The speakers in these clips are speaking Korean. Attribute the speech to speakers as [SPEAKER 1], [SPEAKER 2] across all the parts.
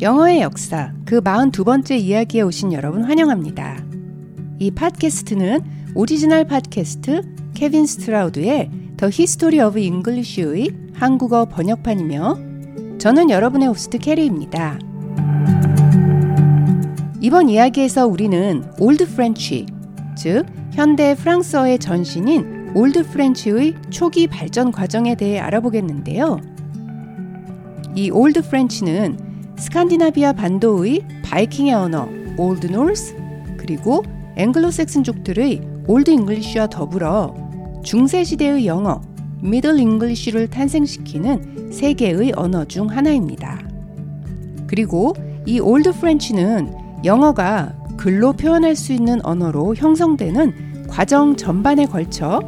[SPEAKER 1] 영어의 역사 그 42번째 이야기에 오신 여러분 환영합니다. 이 팟캐스트는 오리지널 팟캐스트 케빈 스트라우드의 The History of English의 한국어 번역판이며 저는 여러분의 호스트 캐리입니다. 이번 이야기에서 우리는 Old French, 즉 현대 프랑스어의 전신인 Old French의 초기 발전 과정에 대해 알아보겠는데요. 이 Old French는 스칸디나비아 반도의 바이킹의 언어 Old Norse 그리고 앵글로색슨족들의 Old English와 더불어 중세 시대의 영어 Middle English를 탄생시키는 세 개의 언어 중 하나입니다. 그리고 이 Old French는 영어가 글로 표현할 수 있는 언어로 형성되는 과정 전반에 걸쳐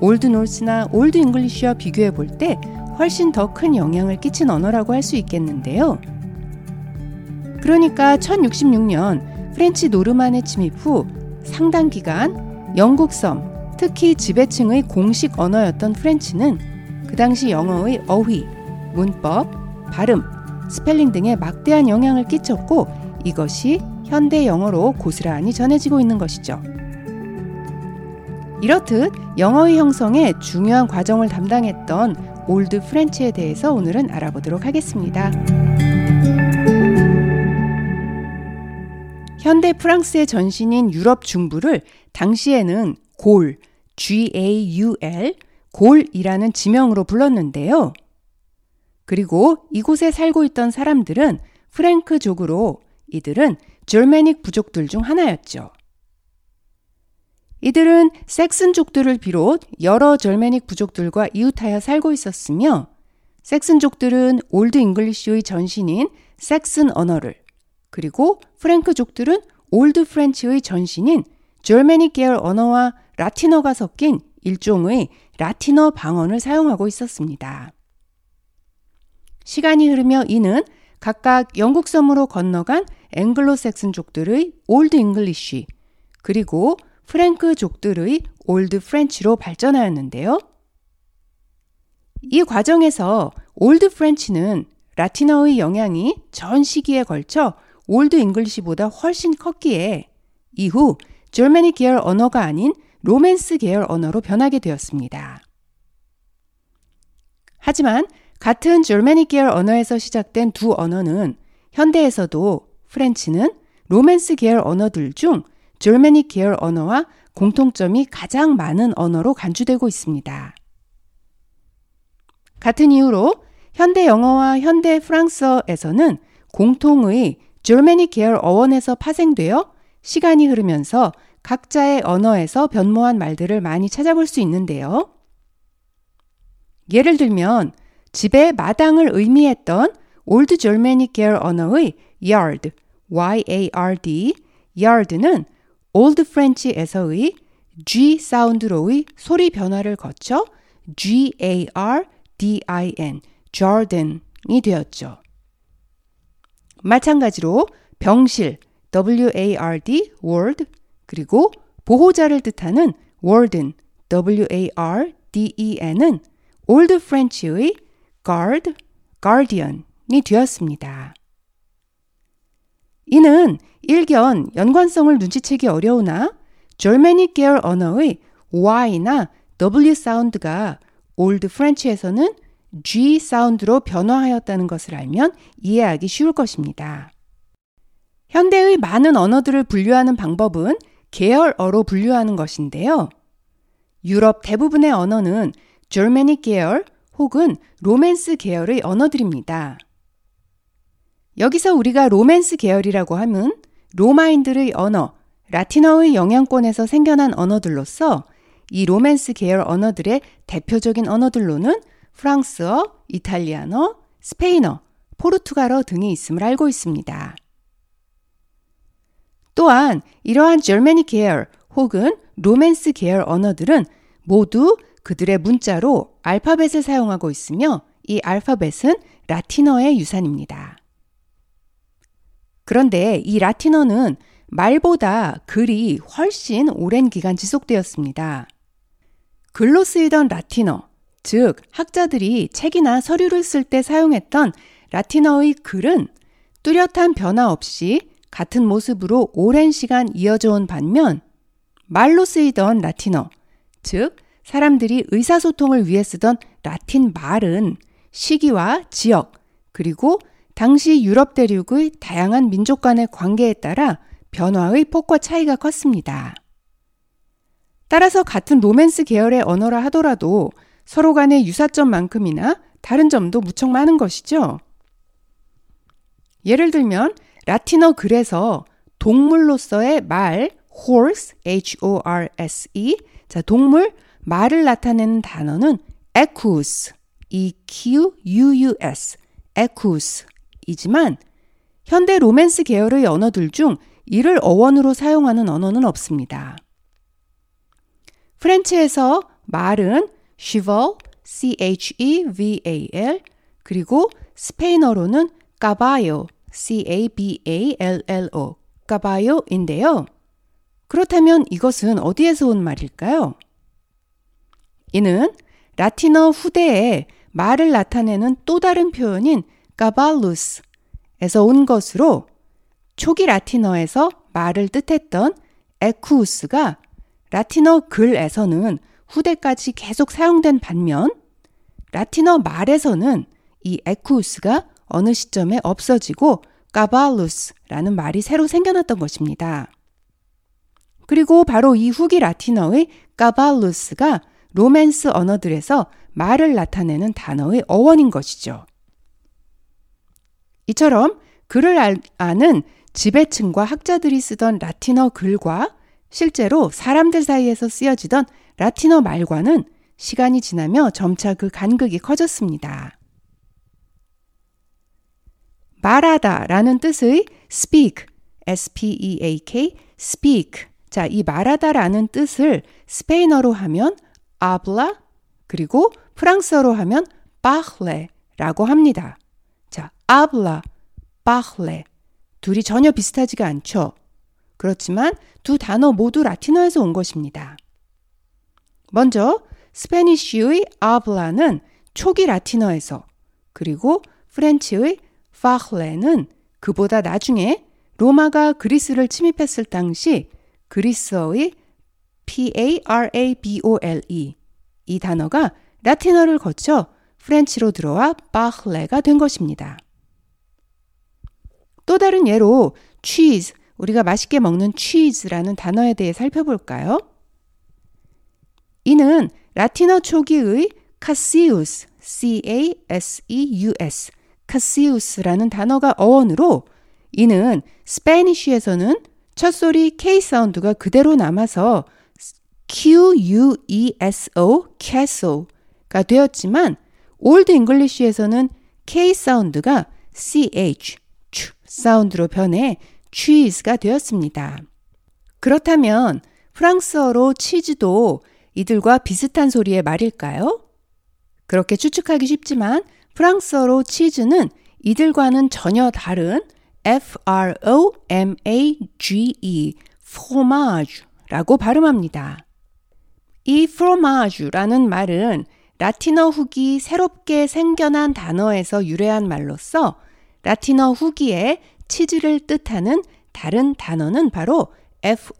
[SPEAKER 1] Old Norse나 Old English와 비교해 볼 때 훨씬 더 큰 영향을 끼친 언어라고 할 수 있겠는데요. 그러니까 1066년 French 노르만의 침입 후 상당 기간 영국 섬, 특히 지배층의 공식 언어였던 French는 그 당시 영어의 어휘, 문법, 발음, 스펠링 등에 막대한 영향을 끼쳤고 이것이 현대 영어로 고스란히 전해지고 있는 것이죠. 이렇듯 영어의 형성에 중요한 과정을 담당했던 Old French에 대해서 오늘은 알아보도록 하겠습니다. 현대 프랑스의 전신인 유럽 중부를 당시에는 골, G-A-U-L, 골이라는 지명으로 불렀는데요. 그리고 이곳에 살고 있던 사람들은 Frank족으로 이들은 Germanic 부족들 중 하나였죠. 이들은 Saxon족들을 비롯 여러 Germanic 부족들과 이웃하여 살고 있었으며 Saxon족들은 Old English의 전신인 Saxon 언어를 그리고 Frank족들은 Old French의 전신인 Germanic 계열 언어와 라틴어가 섞인 일종의 라틴어 방언을 사용하고 있었습니다. 시간이 흐르며 이는 각각 영국 섬으로 건너간 앵글로색슨족들의 Old English 그리고 Frank족들의 Old French로 발전하였는데요. 이 과정에서 Old French는 라틴어의 영향이 전 시기에 걸쳐 Old English보다 훨씬 컸기에 이후 Germanic 계열 언어가 아닌 로맨스 계열 언어로 변하게 되었습니다. 하지만 같은 Germanic 계열 언어에서 시작된 두 언어는 현대에서도 French는 로맨스 계열 언어들 중 Germanic 계열 언어와 공통점이 가장 많은 언어로 간주되고 있습니다. 같은 이유로 현대 영어와 현대 프랑스어에서는 공통의 Germanic 계열 어원에서 파생되어 시간이 흐르면서 각자의 언어에서 변모한 말들을 많이 찾아볼 수 있는데요. 예를 들면 집의 마당을 의미했던 Old Germanic 계열 언어의 yard, y-a-r-d, yard는 올드 프렌치에서의 G 사운드로의 소리 변화를 거쳐 G-A-R-D-E-N, garden이 되었죠. 마찬가지로 병실 WARD ward 그리고 보호자를 뜻하는 warden WARDEN은 Old French의 guard, guardian이 되었습니다. 이는 일견 연관성을 눈치채기 어려우나 Germanic 계열 언어의 Y나 W 사운드가 올드 프렌치에서는 G 사운드로 변화하였다는 것을 알면 이해하기 쉬울 것입니다. 현대의 많은 언어들을 분류하는 방법은 계열어로 분류하는 것인데요. 유럽 대부분의 언어는 Germanic 계열 혹은 로맨스 계열의 언어들입니다. 여기서 우리가 로맨스 계열이라고 하면 로마인들의 언어, 라틴어의 영향권에서 생겨난 언어들로서 이 로맨스 계열 언어들의 대표적인 언어들로는 프랑스어, 이탈리아어, 스페인어, 포르투갈어 등이 있음을 알고 있습니다. 또한 이러한 절메니 계열 혹은 로맨스 계열 언어들은 모두 그들의 문자로 알파벳을 사용하고 있으며 이 알파벳은 라틴어의 유산입니다. 그런데 이 라틴어는 말보다 글이 훨씬 오랜 기간 지속되었습니다. 글로 쓰이던 라틴어, 즉 학자들이 책이나 서류를 쓸 때 사용했던 라틴어의 글은 뚜렷한 변화 없이 같은 모습으로 오랜 시간 이어져 온 반면 말로 쓰이던 라틴어, 즉 사람들이 의사소통을 위해 쓰던 라틴 말은 시기와 지역, 그리고 당시 유럽 대륙의 다양한 민족 간의 관계에 따라 변화의 폭과 차이가 컸습니다. 따라서 같은 로맨스 계열의 언어라 하더라도 서로 간의 유사점만큼이나 다른 점도 무척 많은 것이죠. 예를 들면 라틴어 글에서 동물로서의 말 horse h-o-r-s-e 자 동물 말을 나타내는 단어는 equus e-q-u-u-s equus 이지만 현대 로맨스 계열의 언어들 중 이를 어원으로 사용하는 언어는 없습니다. French에서 말은 cheval, c-h-e-v-a-l 그리고 스페인어로는 caballo, c-a-b-a-l-l-o, caballo인데요. 그렇다면 이것은 어디에서 온 말일까요? 이는 라틴어 후대에 말을 나타내는 또 다른 표현인 caballus에서 온 것으로 초기 라틴어에서 말을 뜻했던 equus가 라틴어 글에서는 후대까지 계속 사용된 반면 라틴어 말에서는 이 equus가 어느 시점에 없어지고 caballus라는 말이 새로 생겨났던 것입니다. 그리고 바로 이 후기 라틴어의 caballus가 로맨스 언어들에서 말을 나타내는 단어의 어원인 것이죠. 이처럼 글을 아는 지배층과 학자들이 쓰던 라틴어 글과 실제로 사람들 사이에서 쓰여지던 라틴어 말과는 시간이 지나며 점차 그 간극이 커졌습니다. 말하다 라는 뜻의 speak, s-p-e-a-k, speak. 자, 이 말하다 라는 뜻을 스페인어로 하면 habla, 그리고 프랑스어로 하면 parle 라고 합니다. 자, habla, parle. 둘이 전혀 비슷하지가 않죠. 그렇지만 두 단어 모두 라틴어에서 온 것입니다. 먼저 Spanish의 habla는 초기 라틴어에서 그리고 French의 parle는 그보다 나중에 로마가 그리스를 침입했을 당시 그리스어의 p-a-r-a-b-o-l-e 이 단어가 라틴어를 거쳐 프렌치로 들어와 parle가 된 것입니다. 또 다른 예로 cheese, 우리가 맛있게 먹는 cheese라는 단어에 대해 살펴볼까요? 이는 라틴어 초기의 cassius, c-a-s-e-u-s, cassius라는 단어가 어원으로 이는 Spanish에서는 첫 소리 K sound가 그대로 남아서 Q-U-E-S-O, queso가 되었지만 Old English에서는 K sound가 CH, sound로 변해 cheese가 되었습니다. 그렇다면 프랑스어로 치즈도 이들과 비슷한 소리의 말일까요? 그렇게 추측하기 쉽지만 프랑스어로 치즈는 이들과는 전혀 다른 F-R-O-M-A-G-E, fromage라고 발음합니다. 이 fromage라는 말은 라틴어 후기 새롭게 생겨난 단어에서 유래한 말로서 라틴어 후기에 치즈를 뜻하는 다른 단어는 바로 F-O-R-M-A-T-I-C-U-M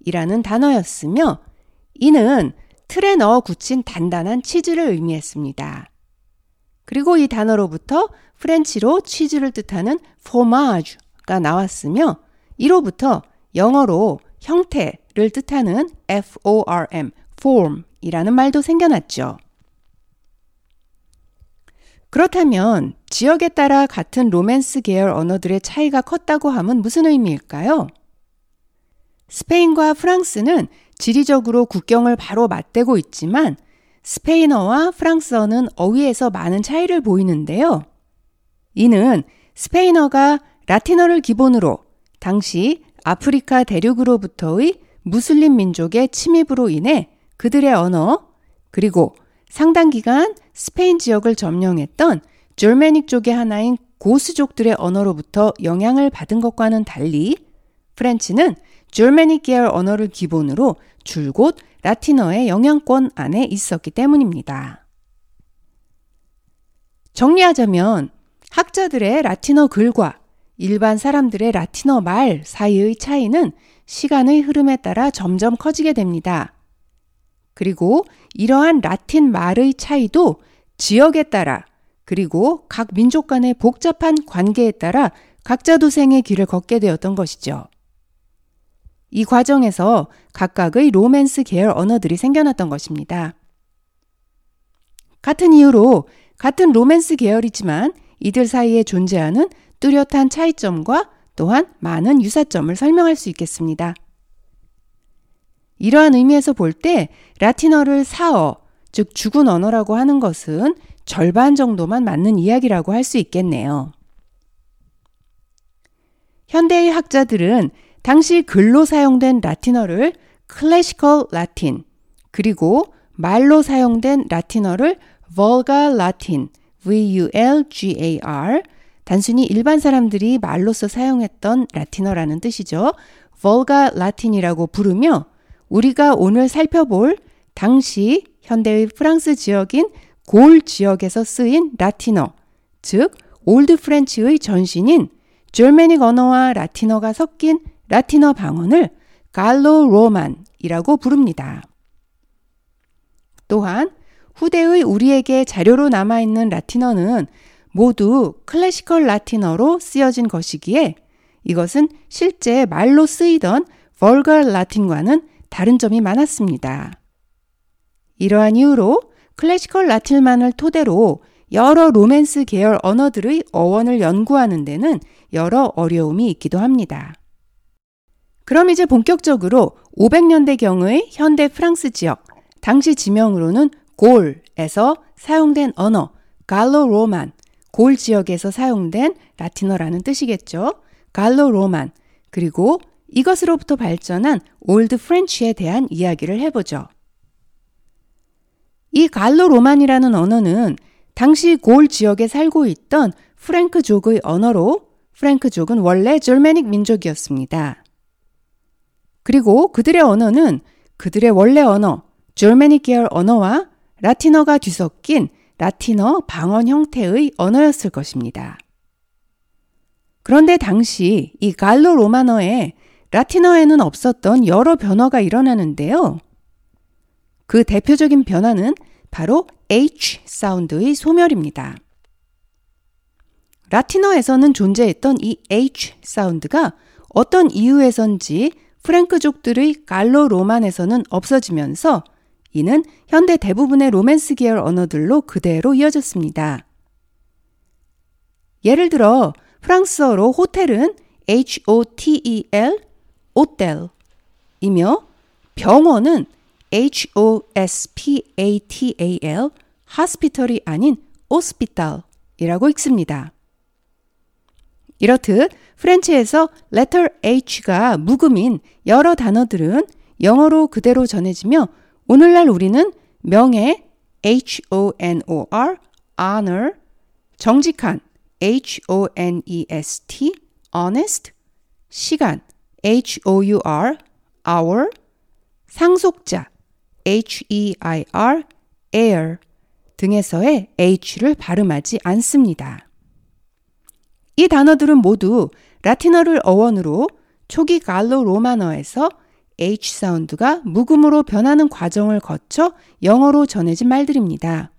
[SPEAKER 1] 이라는 단어였으며 이는 틀에 넣어 굳힌 단단한 치즈를 의미했습니다. 그리고 이 단어로부터 프렌치로 치즈를 뜻하는 fromage가 나왔으며 이로부터 영어로 형태를 뜻하는 form, form이라는 말도 생겨났죠. 그렇다면 지역에 따라 같은 로맨스 계열 언어들의 차이가 컸다고 함은 무슨 의미일까요? 스페인과 프랑스는 지리적으로 국경을 바로 맞대고 있지만 스페인어와 프랑스어는 어휘에서 많은 차이를 보이는데요. 이는 스페인어가 라틴어를 기본으로 당시 아프리카 대륙으로부터의 무슬림 민족의 침입으로 인해 그들의 언어 그리고 상당 기간 스페인 지역을 점령했던 졸메닉 쪽의 하나인 고스족들의 언어로부터 영향을 받은 것과는 달리 프렌치는 졸메닉 계열 언어를 기본으로 줄곧 라틴어의 영향권 안에 있었기 때문입니다. 정리하자면 학자들의 라틴어 글과 일반 사람들의 라틴어 말 사이의 차이는 시간의 흐름에 따라 점점 커지게 됩니다. 그리고 이러한 라틴 말의 차이도 지역에 따라 그리고 각 민족 간의 복잡한 관계에 따라 각자 도생의 길을 걷게 되었던 것이죠. 이 과정에서 각각의 로맨스 계열 언어들이 생겨났던 것입니다. 같은 이유로 같은 로맨스 계열이지만 이들 사이에 존재하는 뚜렷한 차이점과 또한 많은 유사점을 설명할 수 있겠습니다. 이러한 의미에서 볼 때 라틴어를 사어, 즉 죽은 언어라고 하는 것은 절반 정도만 맞는 이야기라고 할 수 있겠네요. 현대의 학자들은 당시 글로 사용된 라틴어를 클래시컬 라틴, 그리고 말로 사용된 라틴어를 vulgar 라틴, V-U-L-G-A-R, 단순히 일반 사람들이 말로써 사용했던 라틴어라는 뜻이죠. vulgar 라틴이라고 부르며 우리가 오늘 살펴볼 당시 현대의 프랑스 지역인 골 지역에서 쓰인 라틴어, 즉 Old French의 전신인 Germanic 언어와 라틴어가 섞인 라틴어 방언을 Gallo-Roman이라고 부릅니다. 또한 후대의 우리에게 자료로 남아있는 라틴어는 모두 Classical 라틴어로 쓰여진 것이기에 이것은 실제 말로 쓰이던 벌걸 라틴과는 다른 점이 많았습니다. 이러한 이유로 Classical Latin만을 토대로 여러 로맨스 계열 언어들의 어원을 연구하는 데는 여러 어려움이 있기도 합니다. 그럼 이제 본격적으로 500년대경의 현대 프랑스 지역, 당시 지명으로는 골에서 사용된 언어, Gallo-Roman, 골 지역에서 사용된 라틴어라는 뜻이겠죠. Gallo-Roman, 그리고 이것으로부터 발전한 Old French에 대한 이야기를 해보죠. 이 Gallo-Roman이라는 언어는 당시 골 지역에 살고 있던 프랭크족의 언어로 프랭크족은 원래 Germanic 민족이었습니다. 그리고 그들의 언어는 그들의 원래 언어, Germanic 계열 언어와 라틴어가 뒤섞인 라틴어 방언 형태의 언어였을 것입니다. 그런데 당시 이 갈로 로마너에 라틴어에는 없었던 여러 변화가 일어나는데요. 그 대표적인 변화는 바로 H 사운드의 소멸입니다. 라틴어에서는 존재했던 이 H 사운드가 어떤 이유에선지 프랭크족들의 갈로 로만에서는 없어지면서 이는 현대 대부분의 로맨스 계열 언어들로 그대로 이어졌습니다. 예를 들어 프랑스어로 호텔은 H-O-T-E-L, 호텔이며 병원은 H-O-S-P-A-T-A-L, hospital이 아닌 hospital이라고 읽습니다. 이렇듯 프렌치에서 letter H가 묵음인 여러 단어들은 영어로 그대로 전해지며 오늘날 우리는 명예 H-O-N-O-R, honor, 정직한 H-O-N-E-S-T, honest, 시간 H-O-U-R, hour, 상속자 H-E-I-R, heir 등에서의 H를 발음하지 않습니다. 이 단어들은 모두 라틴어를 어원으로 초기 갈로 로마너에서 H sound가 묵음으로 변하는 과정을 거쳐 영어로 전해진 말들입니다.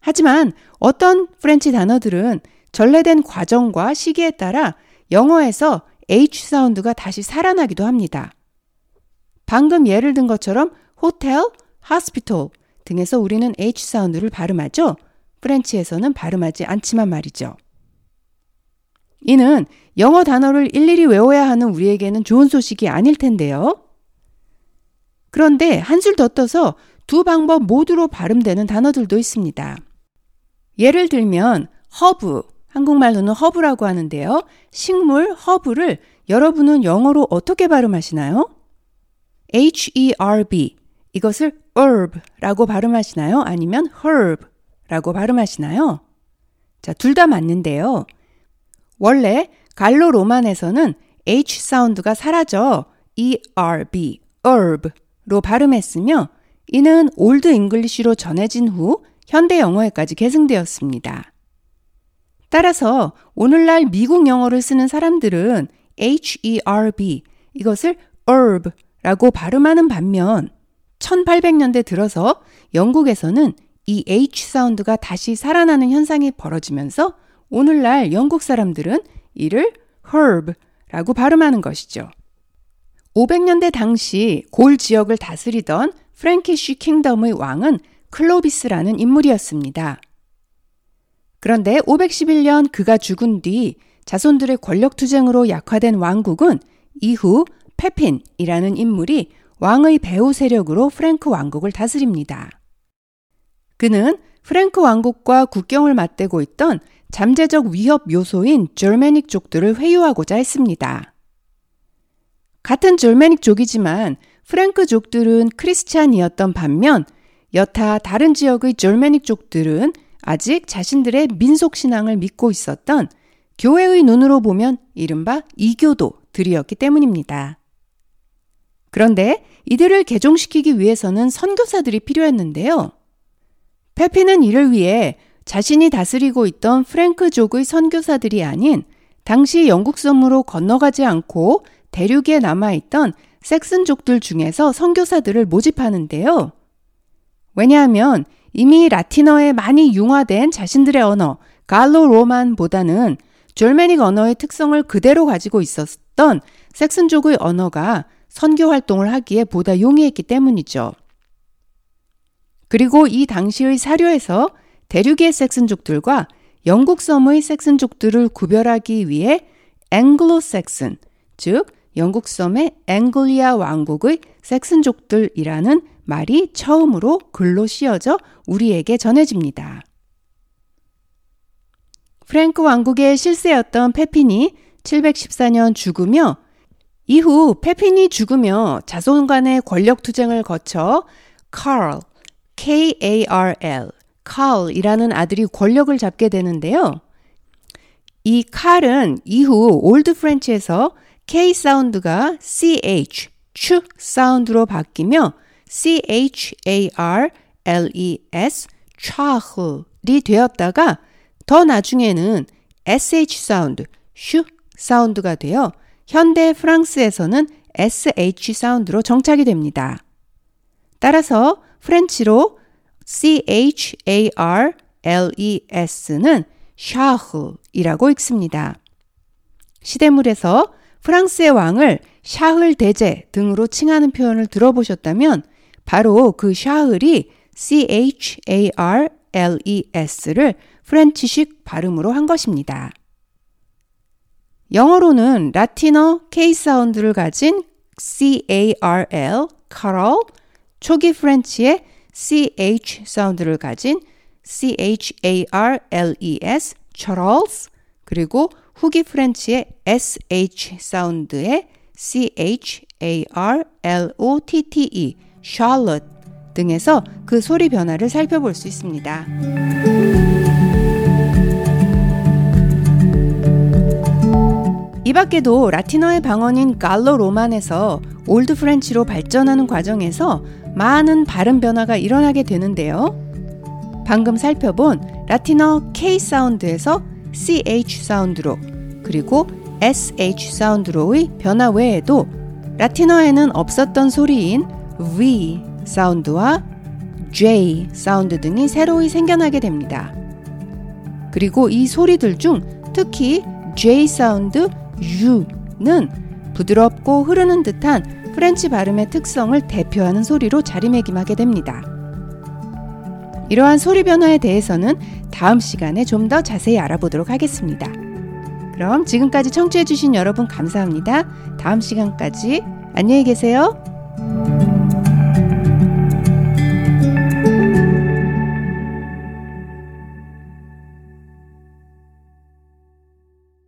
[SPEAKER 1] 하지만 어떤 French 단어들은 전래된 과정과 시기에 따라 영어에서 H sound가 다시 살아나기도 합니다. 방금 예를 든 것처럼 호텔, hospital 등에서 우리는 H sound를 발음하죠. French에서는 발음하지 않지만 말이죠. 이는 영어 단어를 일일이 외워야 하는 우리에게는 좋은 소식이 아닐 텐데요. 그런데 한술 더 떠서 두 방법 모두로 발음되는 단어들도 있습니다. 예를 들면 허브, 한국말로는 허브라고 하는데요. 식물 허브를 여러분은 영어로 어떻게 발음하시나요? H-E-R-B 이것을 herb라고 발음하시나요? 아니면 herb라고 발음하시나요? 자, 둘 다 맞는데요. 원래 Gallo-Roman에서는 H sound가 사라져 ERB, herb 로 발음했으며 이는 Old English로 전해진 후 현대 영어에까지 계승되었습니다. 따라서 오늘날 미국 영어를 쓰는 사람들은 herb 이것을 herb라고 발음하는 반면 1800년대 들어서 영국에서는 이 H 사운드가 다시 살아나는 현상이 벌어지면서 오늘날 영국 사람들은 이를 herb라고 발음하는 것이죠. 500년대 당시 골 지역을 다스리던 프랭키쉬 킹덤의 왕은 클로비스라는 인물이었습니다. 그런데 511년 그가 죽은 뒤 자손들의 권력 투쟁으로 약화된 왕국은 이후 페핀이라는 인물이 왕의 배후 세력으로 프랭크 왕국을 다스립니다. 그는 프랭크 왕국과 국경을 맞대고 있던 잠재적 위협 요소인 Germanic 족들을 회유하고자 했습니다. 같은 Germanic 족이지만 프랭크 족들은 Christian이었던 반면 여타 다른 지역의 Germanic 족들은 아직 자신들의 민속 신앙을 믿고 있었던 교회의 눈으로 보면 이른바 이교도들이었기 때문입니다. 그런데 이들을 개종시키기 위해서는 선교사들이 필요했는데요. 페피는 이를 위해 자신이 다스리고 있던 프랭크족의 선교사들이 아닌 당시 영국 섬으로 건너가지 않고 대륙에 남아있던 섹슨족들 중에서 선교사들을 모집하는데요. 왜냐하면 이미 라틴어에 많이 융화된 자신들의 언어, 갈로 로만보다는 졸메닉 언어의 특성을 그대로 가지고 있었던 섹슨족의 언어가 선교 활동을 하기에 보다 용이했기 때문이죠. 그리고 이 당시의 사료에서 대륙의 섹슨족들과 영국 섬의 섹슨족들을 구별하기 위해 앵글로 섹슨, 즉 영국 섬의 앵글리아 왕국의 섹슨족들이라는 말이 처음으로 글로 씌어져 우리에게 전해집니다. 프랭크 왕국의 실세였던 페핀이 714년 죽으며 이후 페핀이 죽으며 자손 간의 권력 투쟁을 거쳐 카를, K-A-R-L, 칼이라는 아들이 권력을 잡게 되는데요. 이 칼은 이후 Old French에서 K sound가 CH, 추 sound로 바뀌며 C-H-A-R-L-E-S, 차흘이 되었다가 더 나중에는 SH 사운드, 슈 사운드가 되어 현대 프랑스에서는 SH 사운드로 정착이 됩니다. 따라서 French로 C-H-A-R-L-E-S는 샤흘이라고 읽습니다. 시대물에서 프랑스의 왕을 샤흘 대제 등으로 칭하는 표현을 들어보셨다면 바로 그 샤흘이 C-H-A-R-L-E-S를 French식 발음으로 한 것입니다. 영어로는 라틴어 K 사운드를 가진 C-A-R-L, Carl, 초기 French의 CH 사운드를 가진 C-H-A-R-L-E-S, Charles, 그리고 후기 French의 SH 사운드의 C-H-A-R-L-O-T-T-E, Charlotte 등에서 그 소리 변화를 살펴볼 수 있습니다. 이 밖에도 라틴어의 방언인 Gallo-Roman에서 Old French로 발전하는 과정에서 많은 발음 변화가 일어나게 되는데요. 방금 살펴본 라틴어 K 사운드에서 CH 사운드로 그리고 SH 사운드로의 변화 외에도 라틴어에는 없었던 소리인 V 사운드와 J 사운드 등이 새로이 생겨나게 됩니다. 그리고 이 소리들 중 특히 J 사운드 쥬는 부드럽고 흐르는 듯한 French 발음의 특성을 대표하는 소리로 자리매김하게 됩니다. 이러한 소리 변화에 대해서는 다음 시간에 좀 더 자세히 알아보도록 하겠습니다. 그럼 지금까지 청취해주신 여러분 감사합니다. 다음 시간까지 안녕히 계세요.